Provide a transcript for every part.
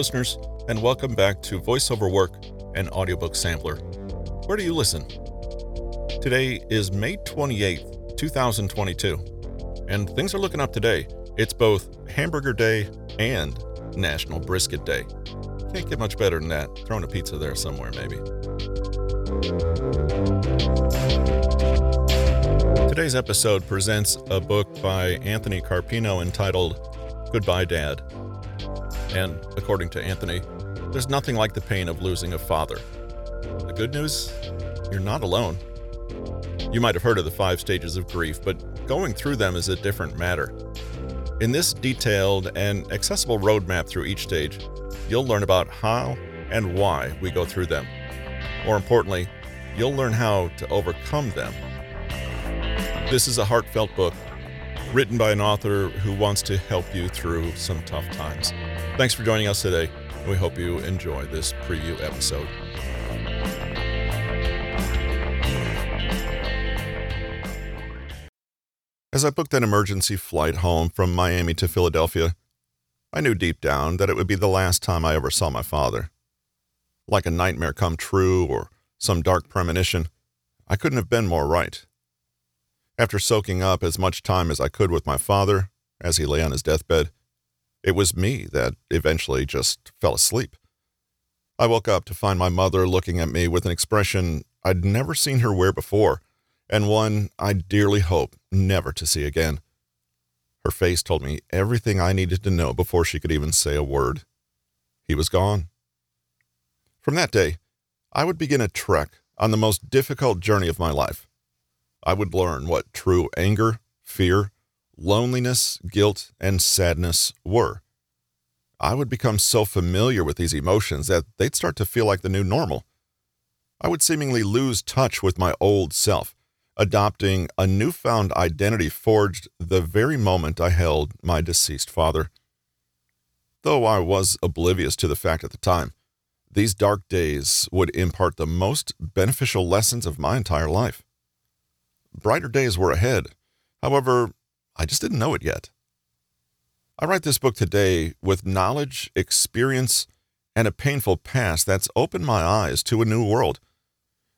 listeners, and welcome back to VoiceOver Work and Audiobook Sampler. Where do you listen? Today is May 28th, 2022, and things are looking up today. It's both Hamburger Day and National Brisket Day. Can't get much better than that. Throwing a pizza there somewhere, maybe. Today's episode presents a book by Anthony Carpino entitled Goodbye, Dad. And according to Anthony, there's nothing like the pain of losing a father. The good news? You're not alone. You might have heard of the five stages of grief, but going through them is a different matter. In this detailed and accessible roadmap through each stage, you'll learn about how and why we go through them. More importantly, you'll learn how to overcome them. This is a heartfelt book written by an author who wants to help you through some tough times. Thanks for joining us today. We hope you enjoy this preview episode. As I booked an emergency flight home from Miami to Philadelphia, I knew deep down that it would be the last time I ever saw my father. Like a nightmare come true or some dark premonition, I couldn't have been more right. After soaking up as much time as I could with my father as he lay on his deathbed, it was me that eventually just fell asleep. I woke up to find my mother looking at me with an expression I'd never seen her wear before, and one I dearly hope never to see again. Her face told me everything I needed to know before she could even say a word. He was gone. From that day, I would begin a trek on the most difficult journey of my life. I would learn what true anger, fear, loneliness, guilt, and sadness were. I would become so familiar with these emotions that they'd start to feel like the new normal. I would seemingly lose touch with my old self, adopting a newfound identity forged the very moment I held my deceased father. Though I was oblivious to the fact at the time, these dark days would impart the most beneficial lessons of my entire life. Brighter days were ahead. However, I just didn't know it yet. I write this book today with knowledge, experience, and a painful past that's opened my eyes to a new world.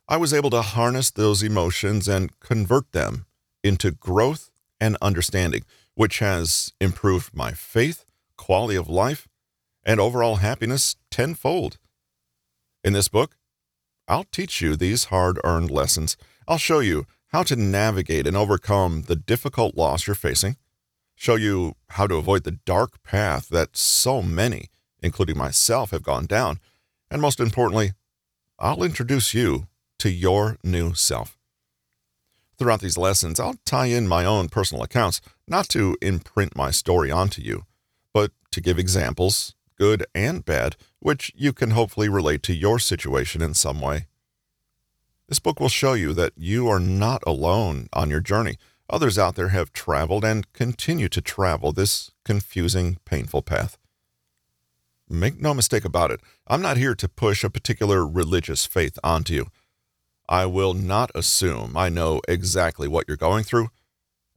I was able to harness those emotions and convert them into growth and understanding, which has improved my faith, quality of life, and overall happiness tenfold. In this book, I'll teach you these hard earned lessons. I'll show you how to navigate and overcome the difficult loss you're facing, show you how to avoid the dark path that so many, including myself, have gone down, and most importantly, I'll introduce you to your new self. Throughout these lessons, I'll tie in my own personal accounts, not to imprint my story onto you, but to give examples, good and bad, which you can hopefully relate to your situation in some way. This book will show you that you are not alone on your journey. Others out there have traveled and continue to travel this confusing, painful path. Make no mistake about it, I'm not here to push a particular religious faith onto you. I will not assume I know exactly what you're going through,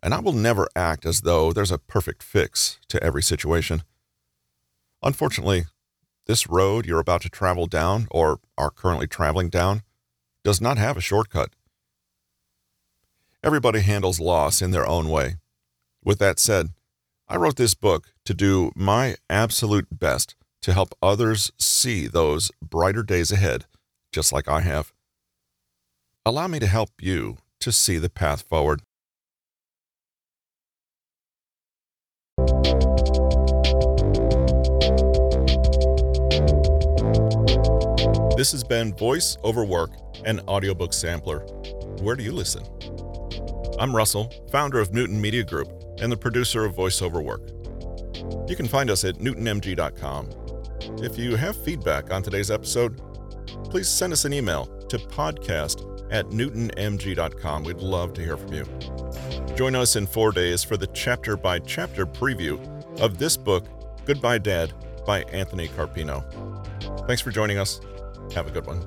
and I will never act as though there's a perfect fix to every situation. Unfortunately, this road you're about to travel down, or are currently traveling down, does not have a shortcut. Everybody handles loss in their own way. With that said, I wrote this book to do my absolute best to help others see those brighter days ahead, just like I have. Allow me to help you to see the path forward. This has been Voice Over Work an audiobook sampler. Where do you listen? I'm Russell, founder of Newton Media Group and the producer of Voice Over Work. You can find us at newtonmg.com. If you have feedback on today's episode, please send us an email to podcast at newtonmg.com. We'd love to hear from you. Join us in four days for the chapter by chapter preview of this book, Goodbye Dad, by Anthony Carpino. Thanks for joining us. Have a good one.